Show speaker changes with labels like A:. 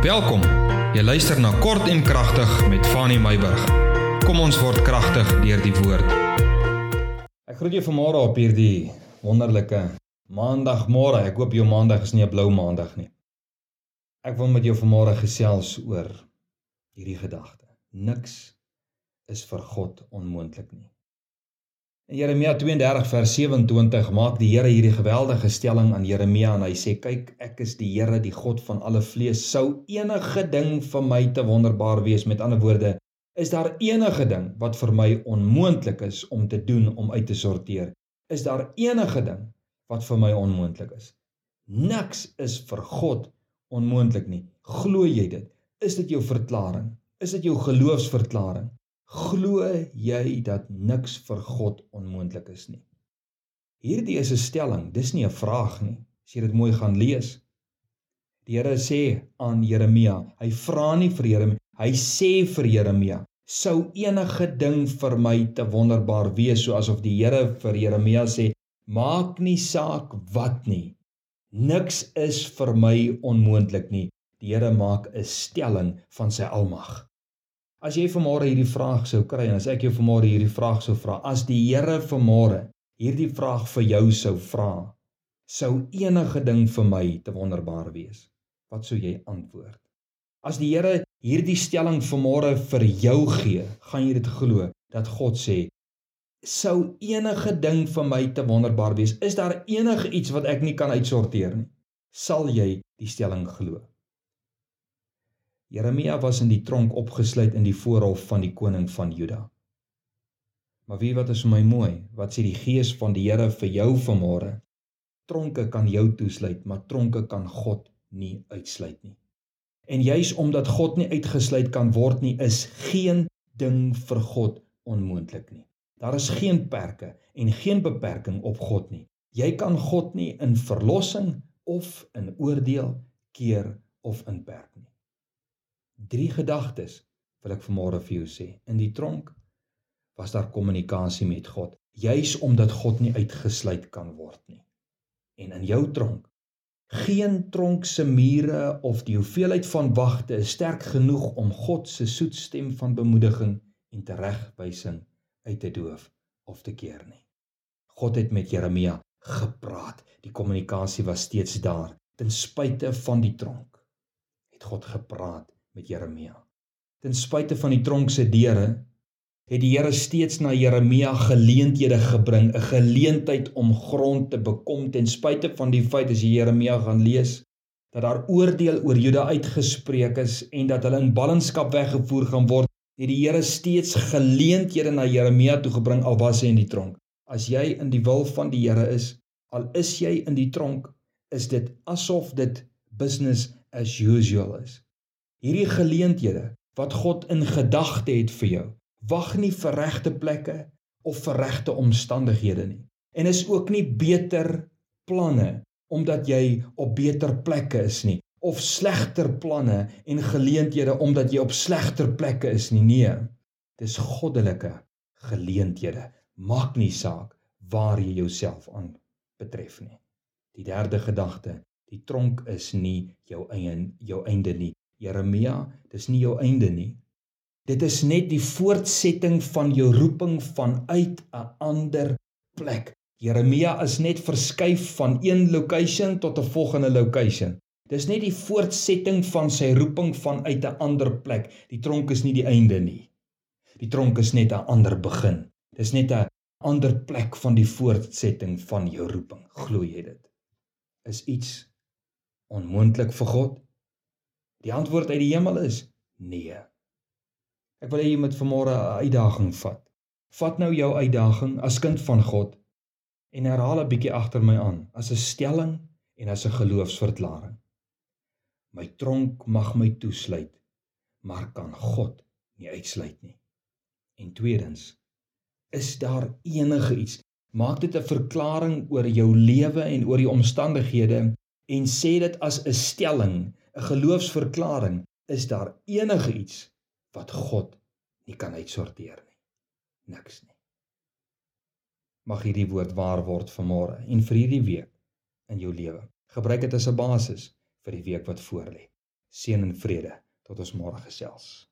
A: Welkom. Jy luister na Kort en Kragtig met Fanny Meyburg. Kom ons word kragtig deur die woord.
B: Ek groet jou vanmôre op hierdie wonderlike maandagmôre. Ek hoop jou maandag is nie 'n blou maandag nie. Ek wil met jou vanmôre gesels oor hierdie gedagte. Niks is vir God onmoontlik nie. In Jeremia 32 vers 27 maak die Here hierdie geweldige stelling aan Jeremia en hy sê kyk ek is die Here die God van alle vlees. Sou enige ding vir my te wonderbaar wees? Met ander woorde is daar enige ding wat vir my onmoontlik is om te doen om uit te sorteer? Is daar enige ding wat vir my onmoontlik is? Niks is vir God onmoontlik nie. Glo jy dit? Is dit jou verklaring? Is dit jou geloofsverklaring Glo jy dat niks vir God onmoontlik is nie? Hierdie is 'n stelling, dis nie 'n vraag nie. As jy dit mooi gaan lees. Die Here sê aan Jeremia, hy vra nie vir Jeremia, hy sê vir Jeremia, sou enige ding vir my te wonderbaar wees soos of die Here vir Jeremia sê, maak nie saak wat nie. Niks is vir my onmoontlik nie. Die Here maak 'n stelling van sy almag. As jy vanmôre hierdie vraag sou kry en as ek jou vanmôre hierdie vraag sou vra, as die Here vanmôre hierdie vraag vir jou sou vra, sou enige ding vir my te wonderbaar wees. Wat sou jy antwoord? As die Here hierdie stelling vanmôre vir jou gee, gaan jy dit glo dat God sê sou enige ding vir my te wonderbaar wees? Is daar enige iets wat ek nie kan uitsorteer nie? Sal jy die stelling glo? Jeremia was in die tronk opgesluit in die voorhof van die koning van Juda. Maar wie wat is my mooi, wat sê die gees van die Here vir jou vanmôre? Tronke kan jou toesluit, maar tronke kan God nie uitsluit nie. En juis omdat God nie uitgesluit kan word nie, is geen ding vir God onmoontlik nie. Daar is geen perke en geen beperking op God nie. Jy kan God nie in verlossing of in oordeel keer of inperk nie. Drie gedagtes wil ek vanmôre vir jou sê. In die tronk was daar kommunikasie met God, juis omdat God nie uitgesluit kan word nie. En in jou tronk geen tronk se mure of die hoeveelheid van wagte is sterk genoeg om God se soet stem van bemoediging en teregwysing uit te doof of te keer nie. God het met Jeremia gepraat. Die kommunikasie was steeds daar ten spyte van die tronk. Het God gepraat met Jeremia. Ten spyte van die tronk se deure het die Here steeds na Jeremia geleenthede gebring, 'n geleentheid om grond te bekom ten spyte van die feit as jy Jeremia gaan lees dat daar oordeel oor Juda uitgespreek is en dat hulle in ballingskap weggevoer gaan word, het die Here steeds geleenthede na Jeremia toe gebring al was hy in die tronk. As jy in die wil van die Here is, al is jy in die tronk, is dit asof dit business as usual is hierdie geleenthede wat God in gedagte het vir jou. Wag nie vir regte plekke of vir regte omstandighede nie. En is ook nie beter planne omdat jy op beter plekke is nie of slegter planne en geleenthede omdat jy op slegter plekke is nie. Nee. Dis goddelike geleenthede. Maak nie saak waar jy jouself aan betref nie. Die derde gedagte, die tronk is nie jou eie jou einde nie. Jeremia, dis nie jou einde nie. Dit is net die voortsetting van jou roeping vanuit 'n ander plek. Jeremia is net verskuif van een location tot 'n volgende location. Dis net die voortsetting van sy roeping vanuit 'n ander plek. Die tronk is nie die einde nie. Die tronk is net 'n ander begin. Dis net 'n ander plek van die voortsetting van jou roeping. Glo jy dit? Is iets onmoontlik vir God? Die antwoord uit die hemel is nee. Ek wil hê jy moet vanmôre 'n uitdaging vat. Vat nou jou uitdaging as kind van God en herhaal 'n bietjie agter my aan as 'n stelling en as 'n geloofsverklaring. My tronk mag my toesluit, maar kan God nie uitsluit nie. En tweedens, is daar enige iets? Maak dit 'n verklaring oor jou lewe en oor die omstandighede en sê dit as 'n stelling 'n geloofsverklaring, is daar enige iets wat God nie kan uitsorteer nie. Niks nie. Mag hierdie woord waar word vanmôre en vir hierdie week in jou lewe. Gebruik dit as 'n basis vir die week wat voorlê. Seën en vrede tot ons môre gesels.